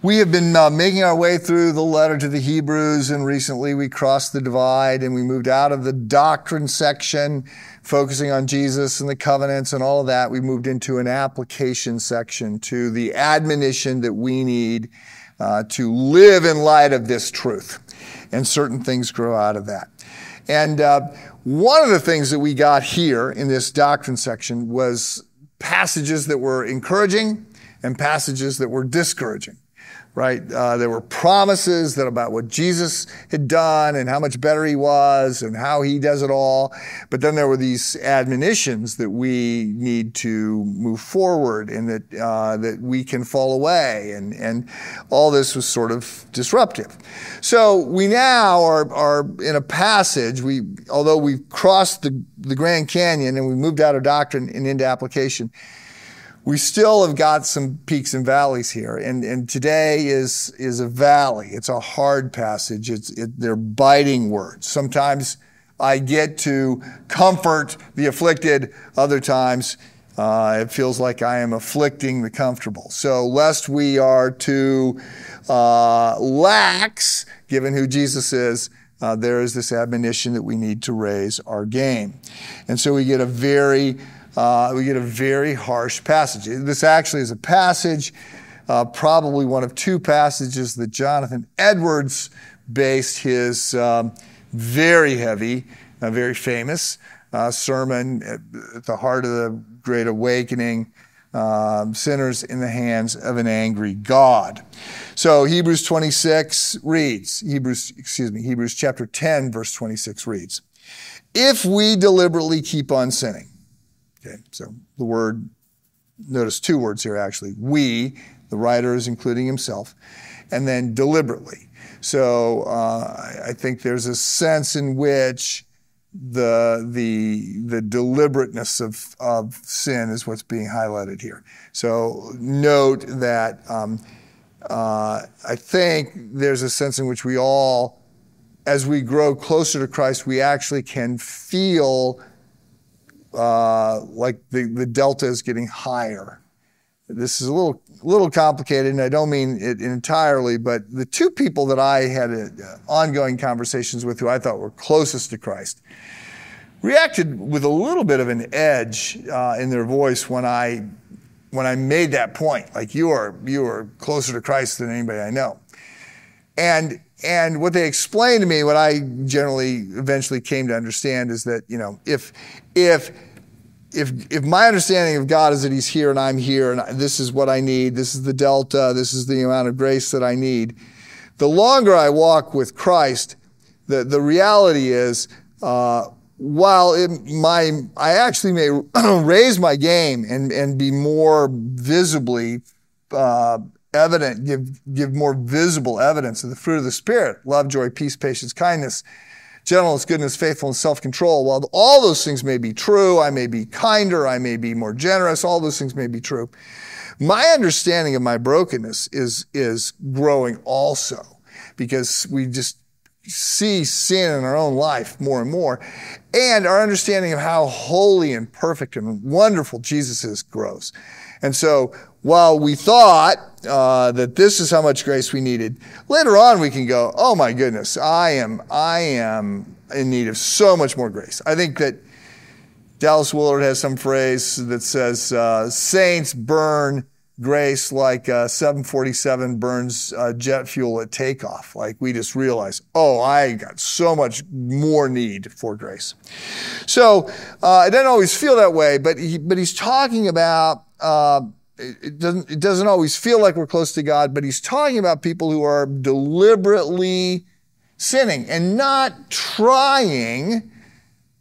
We have been uh, making our way through the letter to the Hebrews, and recently we crossed the divide and we moved out of the doctrine section, focusing on Jesus and the covenants and all of that. We moved into an application section to the admonition that we need uh, to live in light of this truth. And certain things grow out of that. And uh, one of the things that we got here in this doctrine section was passages that were encouraging and passages that were discouraging right? Uh, there were promises that about what Jesus had done and how much better he was and how he does it all. But then there were these admonitions that we need to move forward and that, uh, that we can fall away. And, and all this was sort of disruptive. So we now are, are in a passage. We, although we've crossed the, the Grand Canyon and we moved out of doctrine and into application, we still have got some peaks and valleys here. And, and today is, is a valley. It's a hard passage. It's, it, they're biting words. Sometimes I get to comfort the afflicted. Other times, uh, it feels like I am afflicting the comfortable. So, lest we are too uh, lax, given who Jesus is, uh, there is this admonition that we need to raise our game. And so we get a very uh, we get a very harsh passage. This actually is a passage, uh, probably one of two passages that Jonathan Edwards based his um, very heavy, uh, very famous uh, sermon at the heart of the Great Awakening. Um, sinners in the hands of an angry God. So Hebrews 26 reads, Hebrews, excuse me, Hebrews chapter 10 verse 26 reads, if we deliberately keep on sinning, Okay, so the word, notice two words here actually. We, the writer is including himself, and then deliberately. So uh, I think there's a sense in which the the the deliberateness of of sin is what's being highlighted here. So note that um, uh, I think there's a sense in which we all, as we grow closer to Christ, we actually can feel uh, like the, the delta is getting higher. This is a little little complicated, and I don't mean it entirely, but the two people that I had uh, ongoing conversations with who I thought were closest to Christ reacted with a little bit of an edge uh, in their voice when I when I made that point. Like you are you are closer to Christ than anybody I know, and and what they explained to me, what I generally eventually came to understand is that, you know, if, if, if, if my understanding of God is that He's here and I'm here and this is what I need, this is the delta, this is the amount of grace that I need, the longer I walk with Christ, the, the reality is, uh, while it, my, I actually may raise my game and, and be more visibly uh, evident, give, give more visible evidence of the fruit of the Spirit love, joy, peace, patience, kindness, gentleness, goodness, faithfulness, self control. While all those things may be true, I may be kinder, I may be more generous, all those things may be true. My understanding of my brokenness is, is growing also because we just see sin in our own life more and more. And our understanding of how holy and perfect and wonderful Jesus is grows. And so while we thought uh, that this is how much grace we needed, later on we can go, oh my goodness, I am, I am in need of so much more grace. I think that Dallas Willard has some phrase that says, uh, saints burn grace like uh, 747 burns uh, jet fuel at takeoff. Like we just realize, oh, I got so much more need for grace. So uh, it doesn't always feel that way, but he, but he's talking about uh, it doesn't, it doesn't always feel like we're close to God, but he's talking about people who are deliberately sinning and not trying,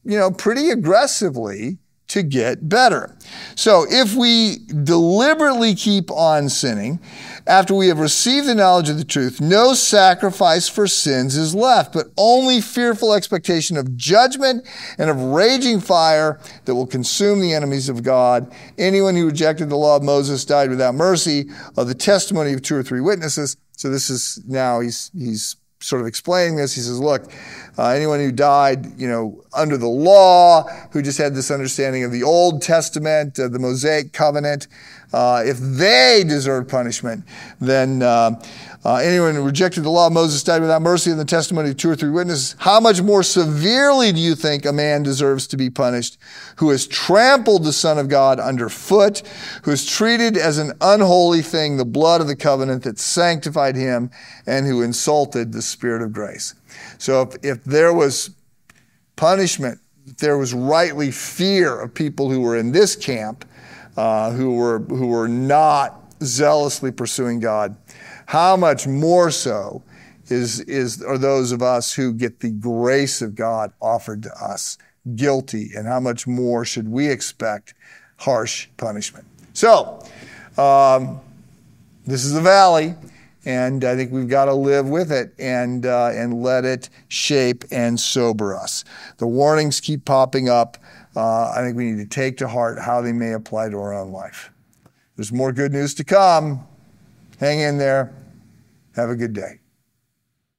you know, pretty aggressively to get better. So if we deliberately keep on sinning, after we have received the knowledge of the truth, no sacrifice for sins is left, but only fearful expectation of judgment and of raging fire that will consume the enemies of God. Anyone who rejected the law of Moses died without mercy of the testimony of two or three witnesses. So this is now he's, he's sort of explaining this. He says, look, uh, anyone who died, you know, under the law, who just had this understanding of the Old Testament, uh, the Mosaic covenant, uh, if they deserve punishment, then uh, uh, anyone who rejected the law of Moses died without mercy in the testimony of two or three witnesses. How much more severely do you think a man deserves to be punished who has trampled the Son of God underfoot, who has treated as an unholy thing the blood of the covenant that sanctified him, and who insulted the Spirit of grace? So if, if there was punishment, there was rightly fear of people who were in this camp, uh, who were who were not zealously pursuing God, how much more so is is are those of us who get the grace of God offered to us guilty, and how much more should we expect harsh punishment? So, um, this is the valley and I think we've got to live with it and uh, and let it shape and sober us. The warnings keep popping up. Uh, I think we need to take to heart how they may apply to our own life. There's more good news to come. Hang in there. Have a good day.